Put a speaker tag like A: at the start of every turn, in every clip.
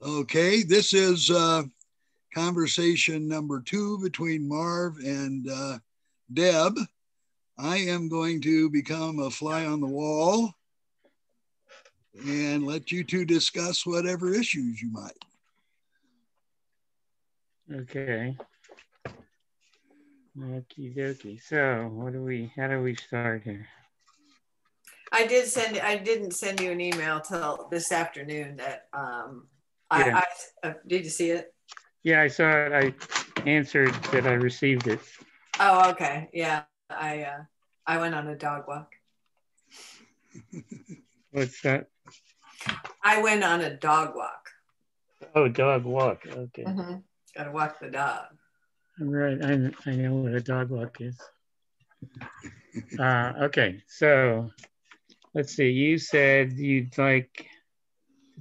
A: Okay, this is uh, conversation number two between Marv and uh, Deb. I am going to become a fly on the wall and let you two discuss whatever issues you might.
B: Okay. Okie dokie. So what do we, how do we start here?
C: I did send, I didn't send you an email till this afternoon that, um,
B: Yeah.
C: I, I, uh, did you see it?
B: Yeah, I saw it. I answered that I received it.
C: Oh, okay. Yeah. I, uh, I went on a dog walk.
B: What's that?
C: I went on a dog walk.
B: Oh, dog walk. Okay.
C: Mhm. Gotta walk the dog.
B: Right. I, I know what a dog walk is. Uh, okay. So let's see. You said you'd like to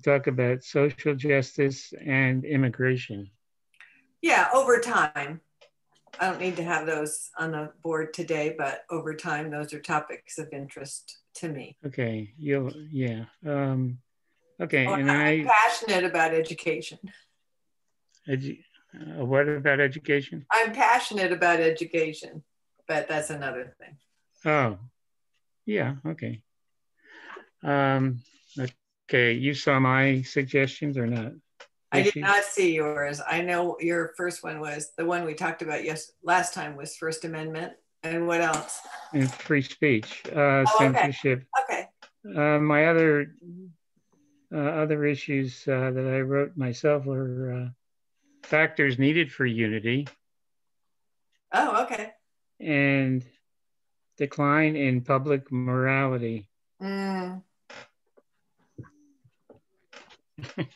B: talk about social justice and immigration.
C: Yeah, over time. I don't need to have those on the board today, but over time, those are topics of interest to me.
B: Okay. You'll, yeah. Um, okay.
C: Oh,
B: And
C: I'm
B: I,
C: passionate about education.
B: edu- uh, what about education?
C: I'm passionate about education, but that's another thing.
B: Oh, yeah, okay. Um, okay, you saw my suggestions or not?
C: I did not see yours. I know your first one was the one we talked about yes last time was First Amendment. And what else?
B: And free speech, uh,
C: Oh, okay.
B: censorship.
C: Okay.
B: Uh, my other uh, other issues uh, that I wrote myself were uh, factors needed for unity
C: Oh, okay.
B: and decline in public morality.
C: Mm.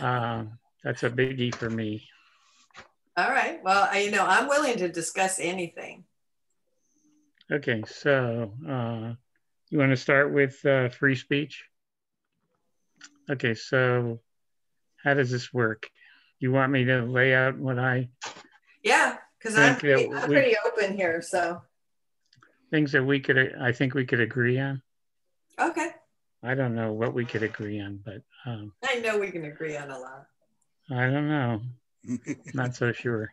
B: Um, that's a biggie for me.
C: All right. Well, I, you know, I'm willing to discuss anything.
B: Okay, so uh, you want to start with uh, free speech? Okay, so how does this work? You want me to lay out what I
C: Yeah, because I'm, pretty, I'm pretty open here. So,
B: things that we could I think we could agree on?
C: okay.
B: I don't know what we could agree on, but um,
C: I know we can agree on a lot.
B: I don't know. Not so sure.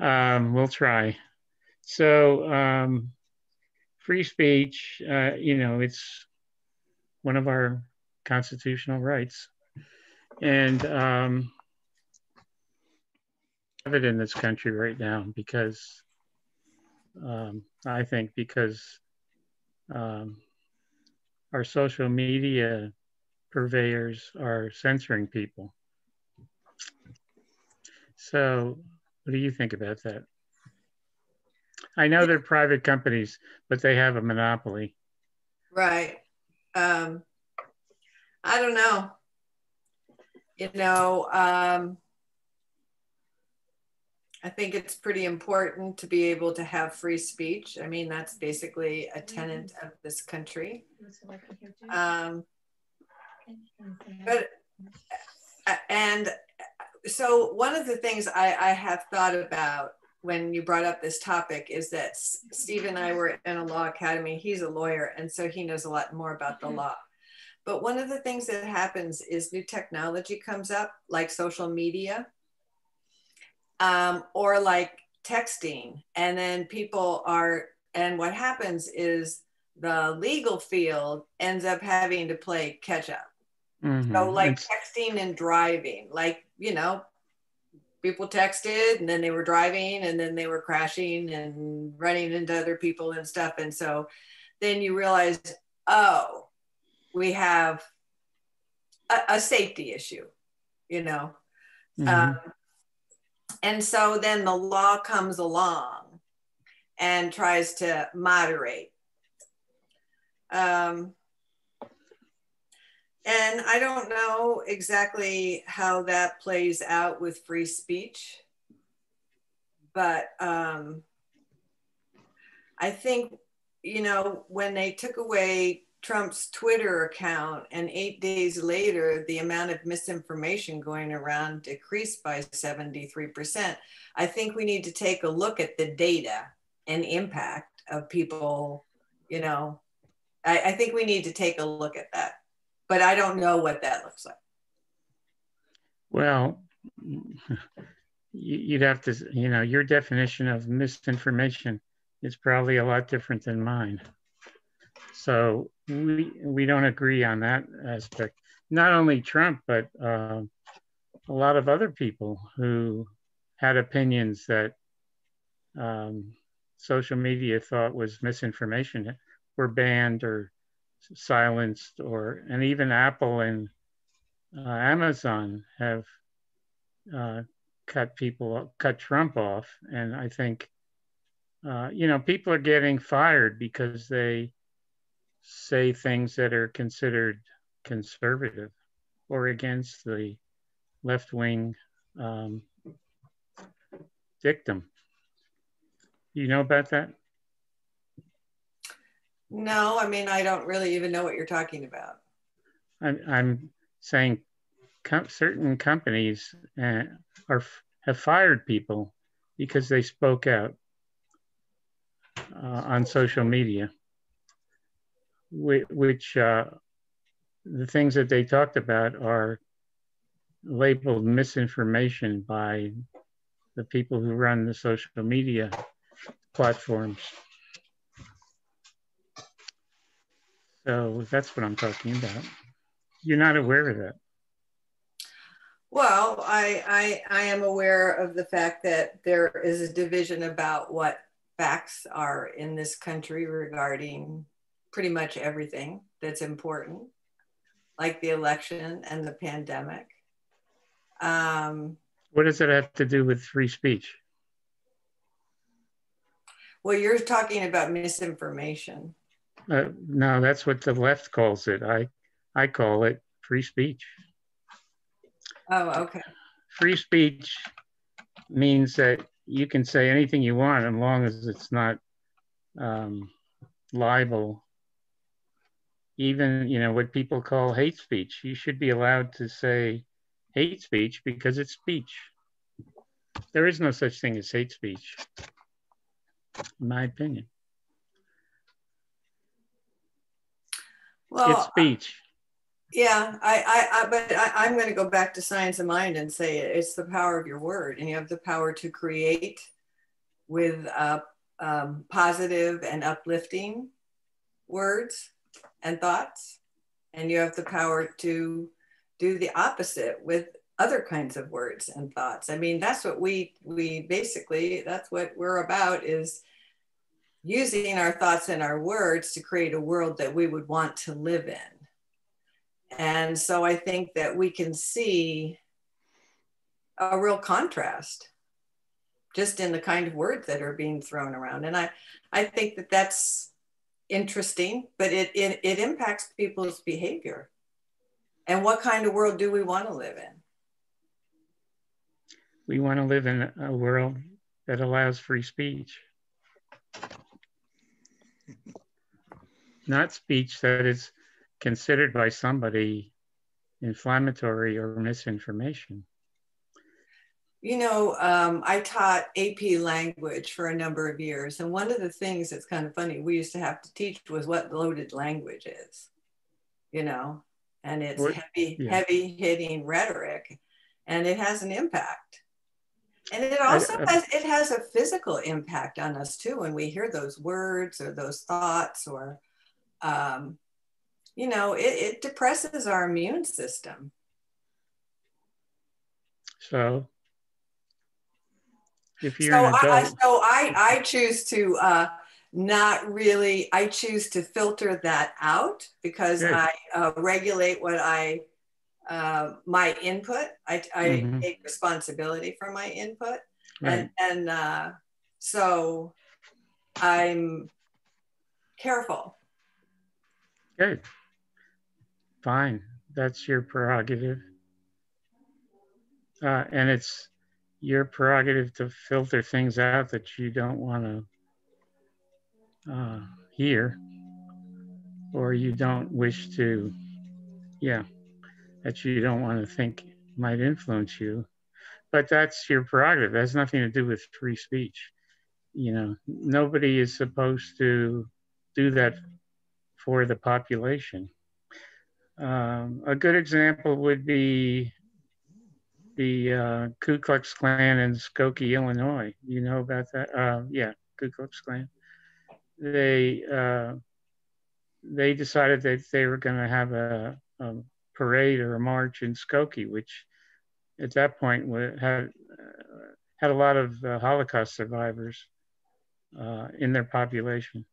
B: Um, we'll try. So, um, free speech, uh, you know, it's one of our constitutional rights. And um, have it in this country right now because um, I think because um, our social media purveyors are censoring people. So, what do you think about that? I know they're private companies, but they have a monopoly.
C: Right. Um, I don't know. You know, um, I think it's pretty important to be able to have free speech. I mean, that's basically a tenet of this country. Um, but uh, and uh, so one of the things I, I have thought about when you brought up this topic is that Steve and I were in a law academy. He's a lawyer, and so he knows a lot more about the mm-hmm. law. But one of the things that happens is new technology comes up, like social media, um, or like texting, and then people are. And what happens is the legal field ends up having to play catch up.
B: Mhm.
C: So like
B: It's-
C: texting and driving, like you know, people texted and then they were driving and then they were crashing and running into other people and stuff. And so then you realize, oh, we have a, a safety issue, you know.
B: mhm.
C: Um, and so then the law comes along and tries to moderate. Um, and I don't know exactly how that plays out with free speech, but um, I think, you know, when they took away Trump's Twitter account, and eight days later, the amount of misinformation going around decreased by 73%. I think we need to take a look at the data and impact of people, you know. I, I think we need to take a look at that, but I don't know what that looks like.
B: Well, you'd have to, you know, your definition of misinformation is probably a lot different than mine. So we we don't agree on that aspect. Not only Trump, but uh, a lot of other people who had opinions that um, social media thought was misinformation were banned or silenced, or and even Apple and uh, Amazon have uh, cut people, cut Trump off, and I think uh, you know people are getting fired because they say things that are considered conservative or against the left wing um, dictum. You know about that?
C: No, I mean, I don't really even know what you're talking about.
B: I'm, I'm saying com- certain companies uh, are have fired people because they spoke out uh, on social media, which, uh, the things that they talked about are labeled misinformation by the people who run the social media platforms. So that's what I'm talking about. You're not aware of that.
C: Well, I, I, I am aware of the fact that there is a division about what facts are in this country regarding pretty much everything that's important, like the election and the pandemic. Um,
B: what does it have to do with free speech?
C: Well, you're talking about misinformation.
B: Uh, no, that's what the left calls it. I, I call it free speech.
C: Oh, okay.
B: Free speech means that you can say anything you want as long as it's not um, libel. Even, you know, what people call hate speech. You should be allowed to say hate speech because it's speech. There is no such thing as hate speech, in my opinion. Well, it's speech.
C: Yeah, I, I, I but I, I'm going to go back to science of mind and say it's the power of your word, and you have the power to create with uh, um, positive and uplifting words and thoughts, and you have the power to do the opposite with other kinds of words and thoughts. I mean, that's what we we basically that's what we're about is using our thoughts and our words to create a world that we would want to live in and so I think that we can see a real contrast just in the kind of words that are being thrown around. And I, I think that that's interesting, but it, it, it impacts people's behavior. And what kind of world do we want to live in?
B: We want to live in a world that allows free speech. Not speech that is considered by somebody inflammatory or misinformation?
C: You know, um, I taught AP language for a number of years. And one of the things that's kind of funny, we used to have to teach was what loaded language is, you know, and it's what, heavy, yeah. heavy hitting rhetoric and it has an impact. And it also I, I, has, it has a physical impact on us too when we hear those words or those thoughts or, um, you know, it, it depresses our immune system.
B: So
C: if you're so, an adult, I, so I, I choose to uh, not really, I choose to filter that out because Good. I uh, regulate what I, uh, my input. I, I mm-hmm. take responsibility for my input. Right. And, and uh, so I'm careful.
B: Good. Fine, that's your prerogative. Uh, and it's your prerogative to filter things out that you don't want to uh, hear or you don't wish to, yeah, that you don't want to think might influence you. But that's your prerogative. That has nothing to do with free speech. You know, nobody is supposed to do that for the population. Um, a good example would be the uh, Ku Klux Klan in Skokie, Illinois. You know about that? Uh, yeah, Ku Klux Klan. They uh, they decided that they were going to have a, a, parade or a march in Skokie, which at that point had uh, had a lot of uh, Holocaust survivors uh, in their population.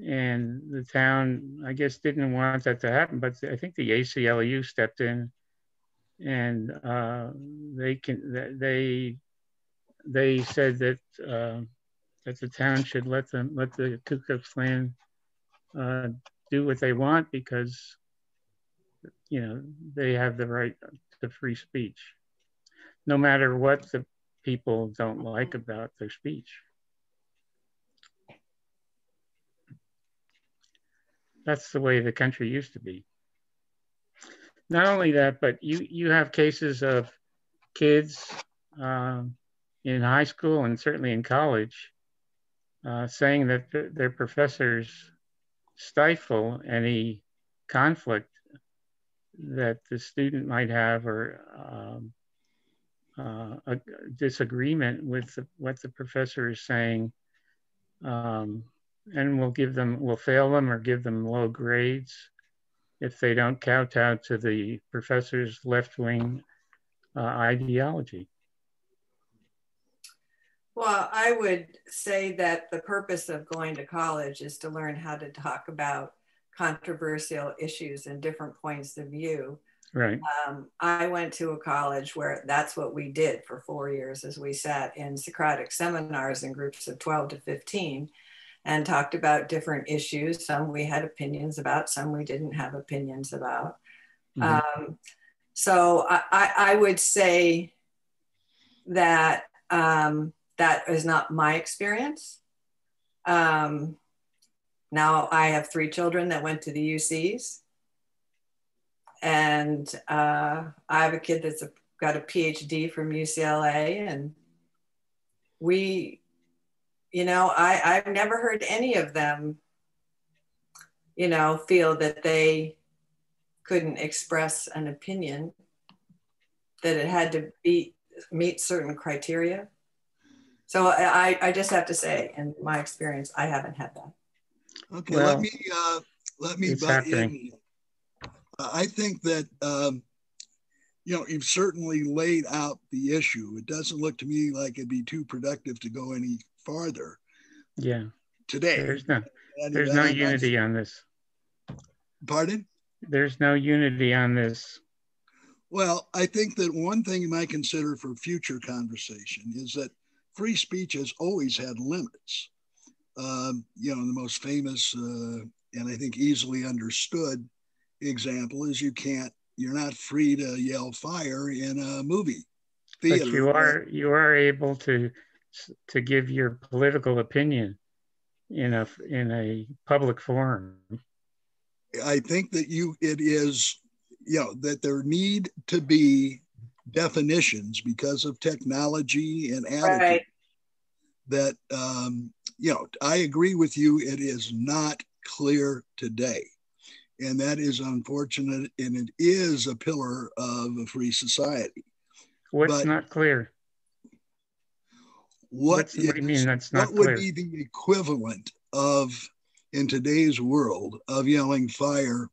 B: And the town, I guess, didn't want that to happen, but I think the ACLU stepped in and uh, they can they they said that uh, that the town should let them let the Ku Klux Klan uh, do what they want because you know they have the right to free speech, no matter what the people don't like about their speech. That's the way the country used to be not only that, but you you have cases of kids um, in high school and certainly in college uh, saying that th- their professors stifle any conflict that the student might have or um, uh, a disagreement with the, what the professor is saying um, and we'll give them we'll fail them or give them low grades if they don't kowtow to the professor's left wing uh, ideology?
C: Well, I would say that the purpose of going to college is to learn how to talk about controversial issues and different points of view.
B: Right.
C: Um, I went to a college where that's what we did for four years as we sat in Socratic seminars in groups of 12 to 15 and talked about different issues. Some we had opinions about, some we didn't have opinions about. Mm-hmm. Um, so I, I, I, would say that um, that is not my experience. Um, now I have three children that went to the UCs, and uh, I have a kid that's a, got a PhD from UCLA, and we you know i i've never heard any of them you know feel that they couldn't express an opinion that it had to be meet certain criteria. So i i just have to say in my experience i haven't had that.
A: Okay well, let me uh let me butt in i think that um you know, you've certainly laid out the issue. It doesn't look to me like it'd be too productive to go any farther.
B: Yeah.
A: Today.
B: There's no there's no unity on this.
A: Pardon?
B: There's no unity on this.
A: Well, I think that one thing you might consider for future conversation is that free speech has always had limits. Um, you know, the most famous uh, and I think easily understood example is you can't, you're not free to yell fire in a movie
B: theater. But you are, you are able to to give your political opinion in a in a public forum.
A: I think that you it is you know that there need to be definitions because of technology and attitude right. that um, you know I agree with you it is not clear today and that is unfortunate and it is a pillar of a free society
B: what's but, not clear
A: what,
B: what do you mean that's not
A: what clear? would be the equivalent of in today's world of yelling fire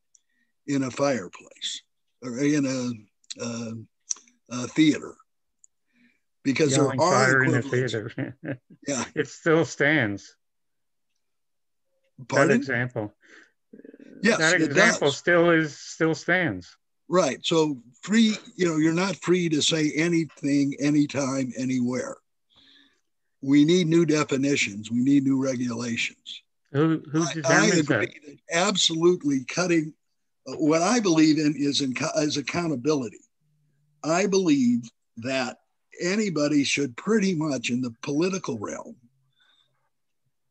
A: in a fireplace or in a, a, a theater? Because yelling there are fire in a theater. Yeah.
B: It still stands.
A: Pardon?
B: that example.
A: Yes
B: that example still is still stands.
A: Right. So free you know you're not free to say anything anytime anywhere we need new definitions. We need new regulations.
B: Who, who I, I agree that?
A: Absolutely cutting. Uh, what I believe in is, in, is accountability. I believe that anybody should pretty much in the political realm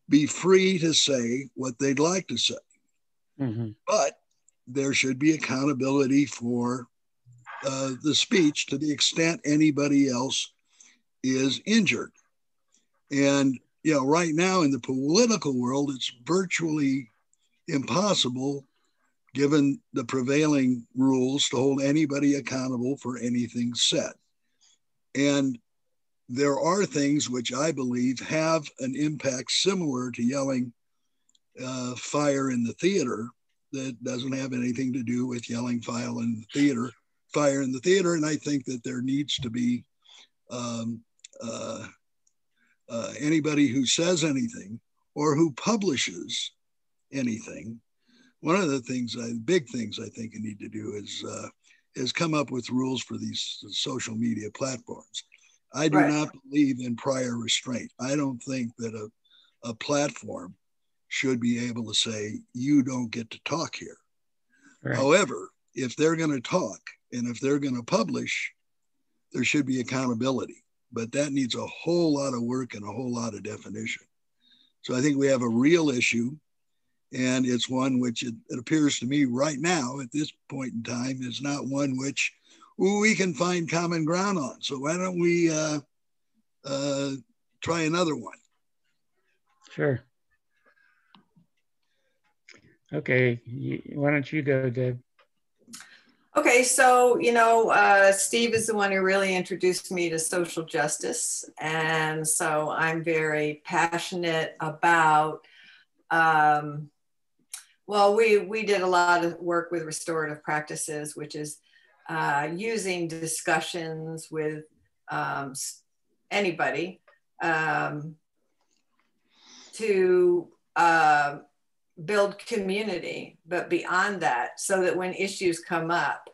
A: be free to say what they'd like to say. Mm-hmm. But there should be accountability for uh, the speech to the extent anybody else is injured. And you know, right now in the political world, it's virtually impossible, given the prevailing rules, to hold anybody accountable for anything said. And there are things which I believe have an impact similar to yelling uh, fire in the theater that doesn't have anything to do with yelling fire in the theater, fire in the theater. And I think that there needs to be um, uh, uh, anybody who says anything or who publishes anything. One of the things, I, big things I think you need to do is uh, is come up with rules for these social media platforms. I do right. not believe in prior restraint. I don't think that a, a platform should be able to say, you don't get to talk here. Right. However, if they're going to talk and if they're going to publish, there should be accountability. But that needs a whole lot of work and a whole lot of definition. So I think we have a real issue and it's one which it, it, appears to me right now at this point in time is not one which we can find common ground on. So why don't we uh, uh, try another one?
B: Sure. Okay, why don't you go, Deb?
C: Okay, so, you know, uh, Steve is the one who really introduced me to social justice. And so I'm very passionate about um, well, we, we did a lot of work with restorative practices, which is uh, using discussions with um, anybody um, to uh, build community, but beyond that, so that when issues come up,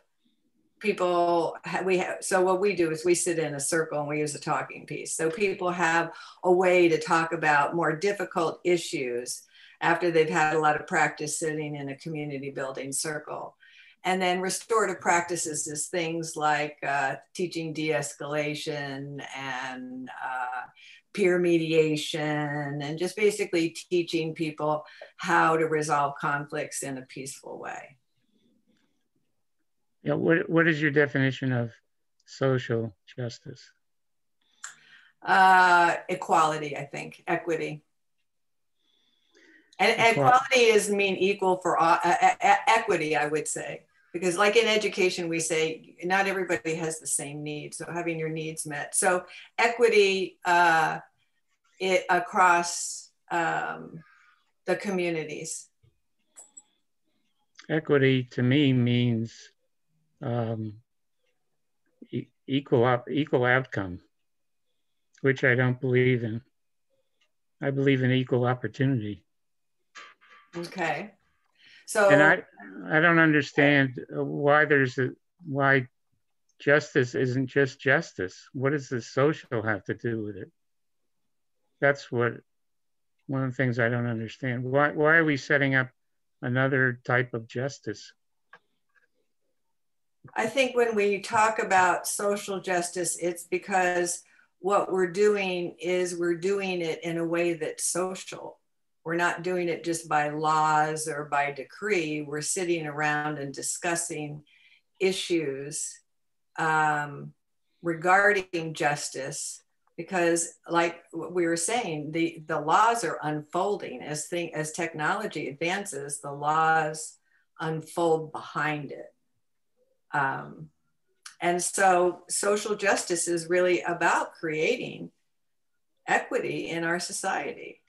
C: people we have so what we do is we sit in a circle and we use a talking piece so people have a way to talk about more difficult issues after they've had a lot of practice sitting in a community building circle. And then restorative practices is things like uh, teaching de escalation and uh, peer mediation, and just basically teaching people how to resolve conflicts in a peaceful way.
B: Yeah, what, what is your definition of social justice?
C: Uh, equality, I think, equity. And equality is mean equal for uh, equity, I would say, because like in education, we say not everybody has the same needs. So having your needs met. So equity uh, it across um, the communities.
B: Equity to me means um, e equal equal outcome, which I don't believe in. I believe in equal opportunity.
C: Okay. So
B: and I I don't understand why there's a why justice isn't just justice. What does the social have to do with it? That's what one of the things I don't understand. Why why are we setting up another type of justice?
C: I think when we talk about social justice, it's because what we're doing is we're doing it in a way that's social. We're not doing it just by laws or by decree. We're sitting around and discussing issues um, regarding justice because like we were saying the, the laws are unfolding as thing as technology advances the laws unfold behind it um, and so social justice is really about creating equity in our society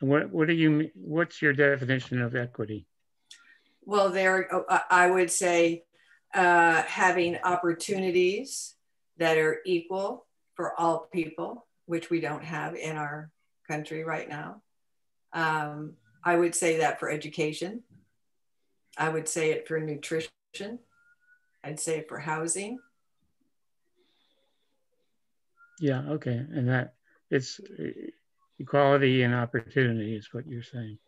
B: what what do you what's your definition of equity?
C: Well, there uh, I would say uh, having opportunities that are equal for all people, which we don't have in our country right now. Um, I would say that for education. I would say it for nutrition. I'd say it for housing.
B: Yeah, okay. And that it's equality and opportunity is what you're saying.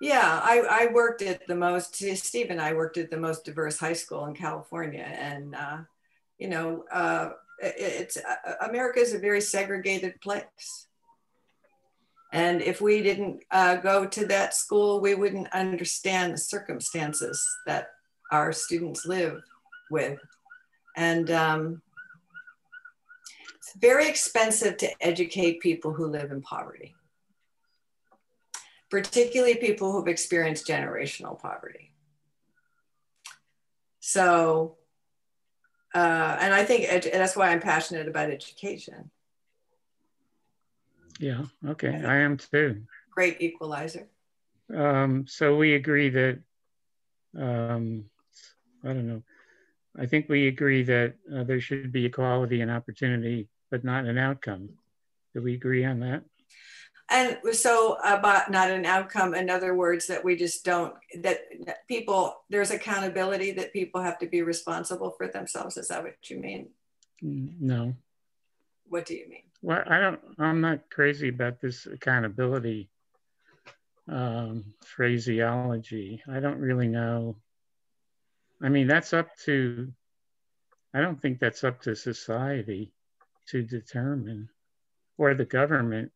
C: Yeah, I, I worked at the most, Steve and I worked at the most diverse high school in California. And, uh, you know, uh, it, it's uh, America is a very segregated place. And if we didn't uh, go to that school, we wouldn't understand the circumstances that our students live with. And um, very expensive to educate people who live in poverty, particularly people who've experienced generational poverty. So uh, and I think that's why I'm passionate about education.
B: Yeah, okay, I am too.
C: Great equalizer.
B: Um, so we agree that, um, I don't know, I think we agree that uh, there should be equality and opportunity, but not an outcome. Do we agree on that?
C: And so about not an outcome, in other words, that we just don't, that, people, there's accountability that people have to be responsible for themselves. Is that what you mean?
B: No.
C: What do you mean?
B: Well, I don't, I'm not crazy about this accountability um, phraseology. I don't really know. I mean, that's up to, I don't think that's up to society to determine or the government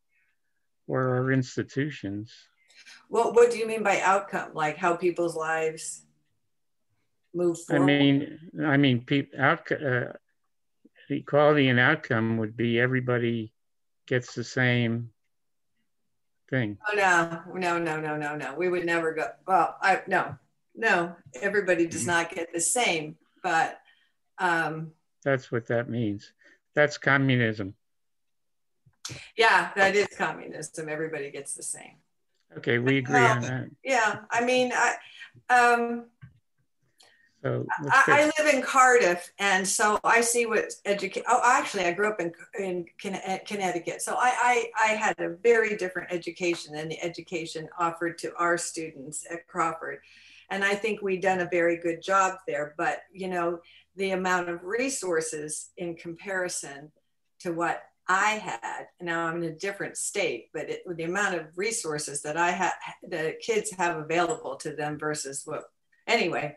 B: or our institutions.
C: Well, what do you mean by outcome? Like how people's lives move forward?
B: I mean, I mean, peop, out, uh, equality and outcome would be everybody gets the same thing.
C: Oh no, no, no, no, no, no. We would never go. Well, I no, no. Everybody does not get the same, but um,
B: That's what that means. That's communism.
C: yeah, that is communism. Everybody gets the same.
B: Okay, we agree on that.
C: Yeah, I mean, I um,
B: So
C: I, I live in Cardiff, and so I see what education. Oh, actually, I grew up in in Connecticut, so I, I I had a very different education than the education offered to our students at Crawford, and I think we've done a very good job there. But you know, the amount of resources in comparison to what I had, now I'm in a different state, but it, the amount of resources that I had, the kids have available to them versus what. Anyway,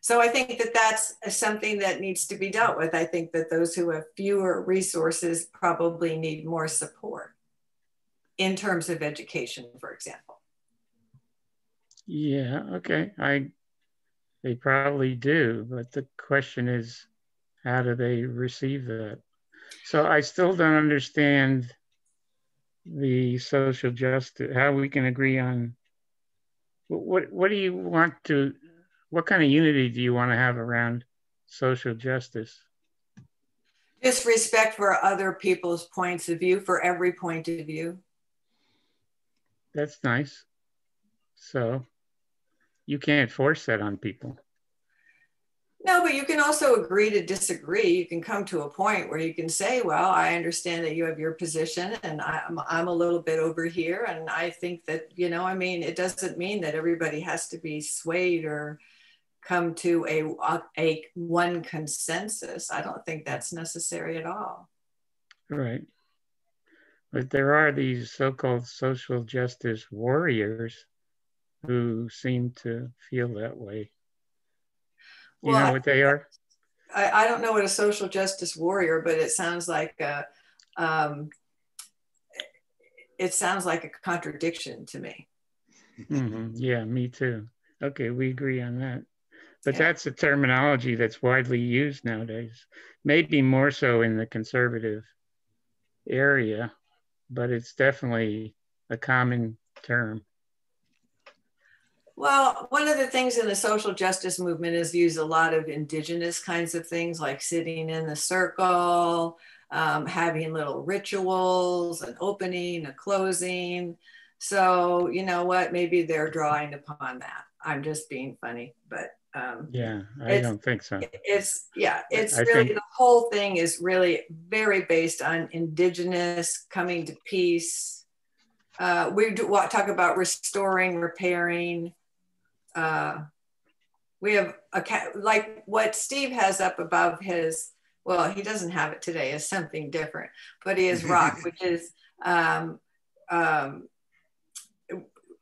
C: so I think that that's something that needs to be dealt with. I think that those who have fewer resources probably need more support in terms of education, for example.
B: yeah, okay. I they probably do, but the question is how do they receive that? So I still don't understand the social justice, how we can agree on what what, do you want to what kind of unity do you want to have around social justice?
C: Just respect for other people's points of view, for every point of view.
B: That's nice. So you can't force that on people.
C: No, but you can also agree to disagree. You can come to a point where you can say, well, I understand that you have your position and I'm, I'm a little bit over here. And I think that, you know, I mean, it doesn't mean that everybody has to be swayed or come to a, a, one consensus. I don't think that's necessary at all.
B: Right. But there are these so called social justice warriors who seem to feel that way. You
C: Well,
B: know what they are?
C: I, I don't know what a social justice warrior, but it sounds like a, um, it sounds like a contradiction to me.
B: Mhm. Yeah, me too. Okay, we agree on that. But
C: Yeah.
B: that's a terminology that's widely used nowadays, maybe more so in the conservative area, but it's definitely a common term.
C: Well, one of the things in the social justice movement is use a lot of indigenous kinds of things like sitting in the circle, um, having little rituals, an opening, a closing. So, you know what? Maybe they're drawing upon that. I'm just being funny, but um,
B: Yeah, I don't think so.
C: it's, yeah, it's
B: I
C: really
B: think-
C: the whole thing is really very based on indigenous coming to peace. Uh, we do talk about restoring, repairing. Uh, we have a like what Steve has up above his. Well, he doesn't have it today. Is something different, but he has rock, which is um, um,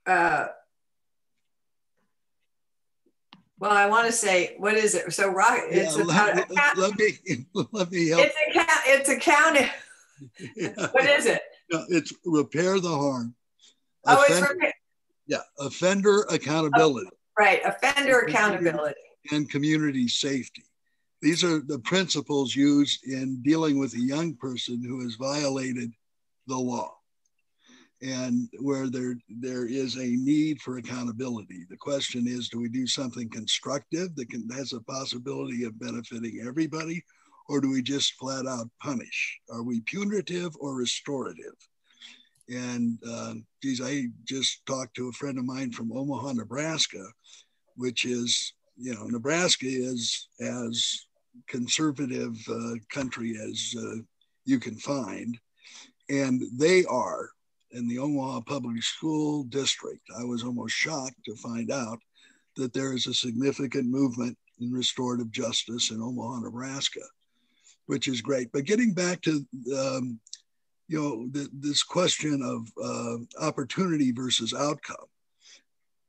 C: uh, well, I want to say what is it? So rock. It's
A: Yeah,
C: about
A: let,
C: account-
A: let me let me help.
C: it's account. It's accounting.
A: Yeah.
C: What is it?
A: No, it's repair the harm.
C: Oh, it's
A: Offender-
C: repair-
A: yeah, offender accountability
C: right. Offender accountability.
A: and community safety. These are the principles used in dealing with a young person who has violated the law. and where there there is a need for accountability. The question is, do we do something constructive that can, has a possibility of benefiting everybody, or do we just flat out punish? Are we punitive or restorative? And uh, geez, I just talked to a friend of mine from Omaha, Nebraska, which is you know Nebraska is as conservative uh, country as uh, you can find, and they are in the Omaha Public School District. I was almost shocked to find out that there is a significant movement in restorative justice in Omaha, Nebraska, which is great. But getting back to um, you know the, this question of uh, opportunity versus outcome,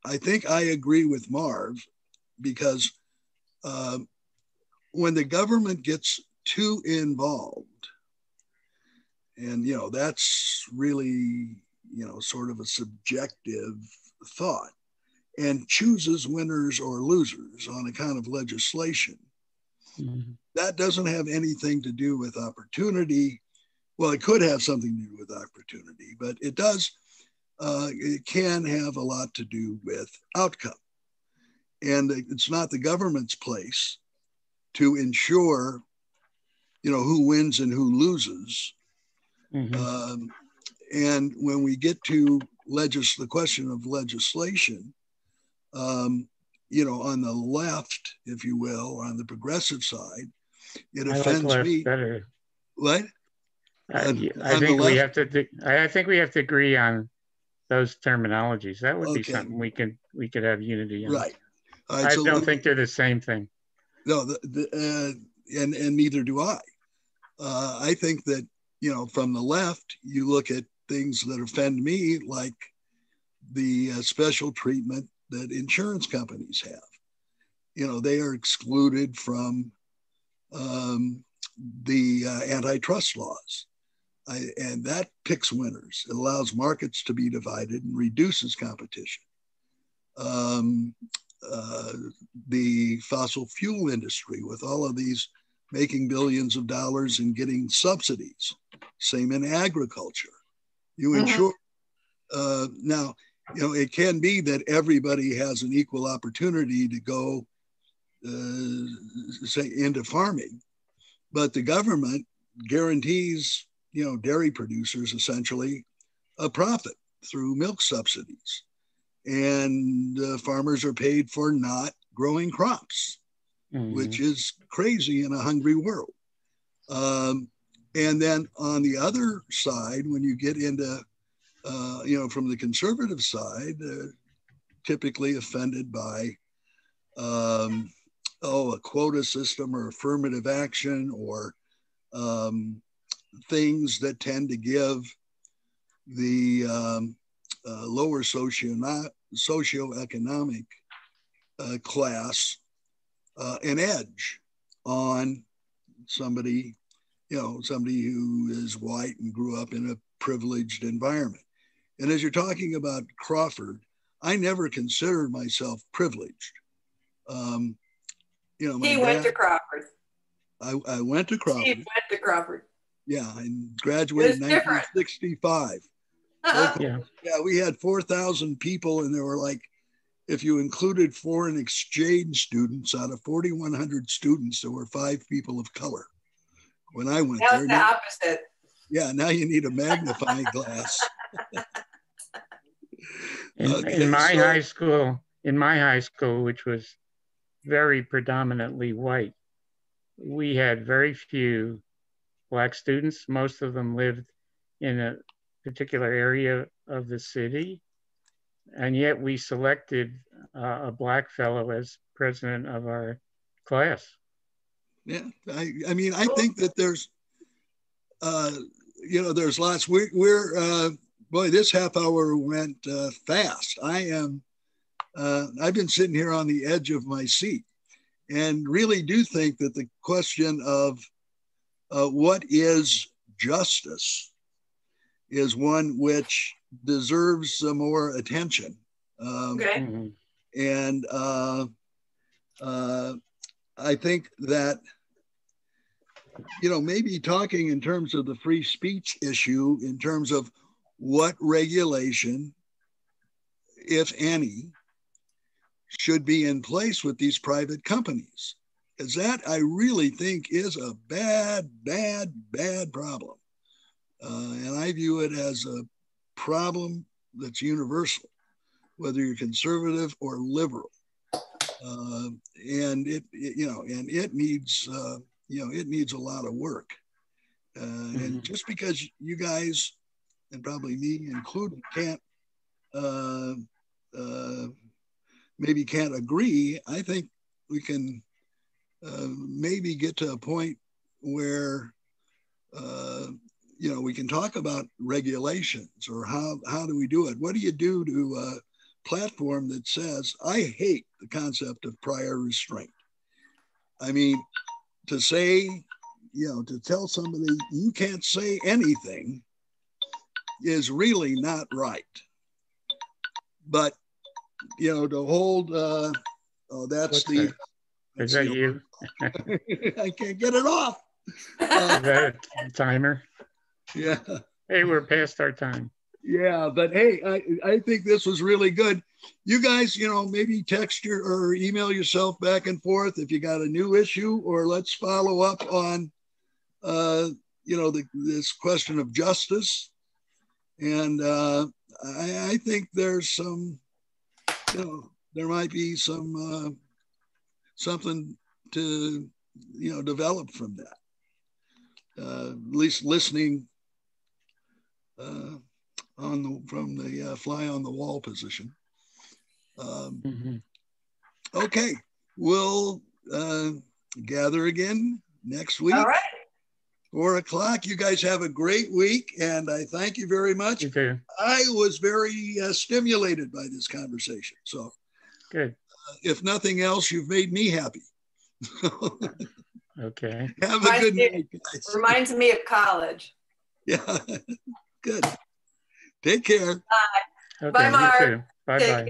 A: I think I agree with Marv because uh, when the government gets too involved and you know that's really you know sort of a subjective thought and chooses winners or losers on account of legislation mm-hmm. that doesn't have anything to do with opportunity well it could have something to do with opportunity but it does uh, it can have a lot to do with outcome and it's not the government's place to ensure you know who wins and who loses Mm-hmm. Um, and when we get to legis- the question of legislation, um, you know, on the left, if you will, on the progressive side, it I offends like me.
B: Better.
A: What?
B: I, I think we have to. I think we have to agree on those terminologies. That would okay. be something we could we could have unity on.
A: Right.
B: right I so don't think they're the same thing.
A: No, the, the, uh, and and neither do I. Uh, I think that you know, from the left, you look at things that offend me, like the uh, special treatment that insurance companies have. You know, they are excluded from um, the uh, antitrust laws. I, and that picks winners. It allows markets to be divided and reduces competition. Um, uh, the fossil fuel industry, with all of these making billions of dollars and getting subsidies. Same in agriculture. You mm-hmm. ensure uh, now, you know, it can be that everybody has an equal opportunity to go, uh, say, into farming, but the government guarantees, you know, dairy producers essentially a profit through milk subsidies, and uh, farmers are paid for not growing crops mm-hmm. which is crazy in a hungry world. Um, and then on the other side, when you get into, uh, you know, from the conservative side, uh, typically offended by, um, oh, a quota system or affirmative action or um, things that tend to give the um, uh, lower socio socioeconomic uh, class uh, an edge on somebody, you know, somebody who is white and grew up in a privileged environment. And as you're talking about Crawford, I never considered myself privileged. Um, you know,
C: he went dad, to Crawford.
A: I, I, went to Crawford. He
C: went to Crawford.
A: Yeah, and graduated in 1965. yeah. yeah, we had 4,000 people, and there were like if you included foreign exchange students out of 4,100 students, there were five people of color. When I went
C: there, the now, opposite.
A: Yeah, now you need a magnifying glass.
B: in, okay, in, my so, high school, in my high school, which was very predominantly white, we had very few black students. Most of them lived in a particular area of the city and yet we selected uh, a black fellow as president of our class.
A: Yeah, I, I mean, I think that there's, uh, you know, there's lots. We're, we're uh, boy, this half hour went uh, fast. I am, uh, I've been sitting here on the edge of my seat, and really do think that the question of uh, what is justice is one which deserves some more attention.
C: Um, okay.
A: And uh, uh, I think that, you know, maybe talking in terms of the free speech issue, in terms of what regulation, if any, should be in place with these private companies. Because that I really think is a bad, bad, bad problem. Uh, and I view it as a problem that's universal, whether you're conservative or liberal. Uh, and it, it, you know, and it needs, uh, you know, it needs a lot of work. Uh, mm-hmm. And just because you guys, and probably me included, can't uh, uh, maybe can't agree, I think we can uh, maybe get to a point where uh, you know we can talk about regulations or how how do we do it? What do you do to a platform that says I hate the concept of prior restraint? I mean, to say you know to tell somebody you can't say anything is really not right. But you know to hold uh, oh that's What's the
B: that? Is that you?
A: I can't get it off.
B: Uh, Is that a timer?
A: Yeah.
B: Hey, we're past our time.
A: Yeah, but hey, I, I think this was really good. You guys, you know, maybe text your or email yourself back and forth if you got a new issue, or let's follow up on, uh, you know, the, this question of justice. And uh, I, I think there's some, you know, there might be some uh, something to you know develop from that. Uh, at least listening uh, on the from the uh, fly on the wall position. Um, mm-hmm. Okay, we'll uh, gather again next week.
C: All right.
A: Four o'clock. You guys have a great week, and I thank you very much.
B: Okay.
A: I was very uh, stimulated by this conversation. So,
B: good
A: if nothing else, you've made me happy.
B: okay.
A: Have a good me, night, guys.
C: Reminds me of college.
A: Yeah. good. Take care.
C: Bye. Okay, Bye, Mark.
B: Bye bye.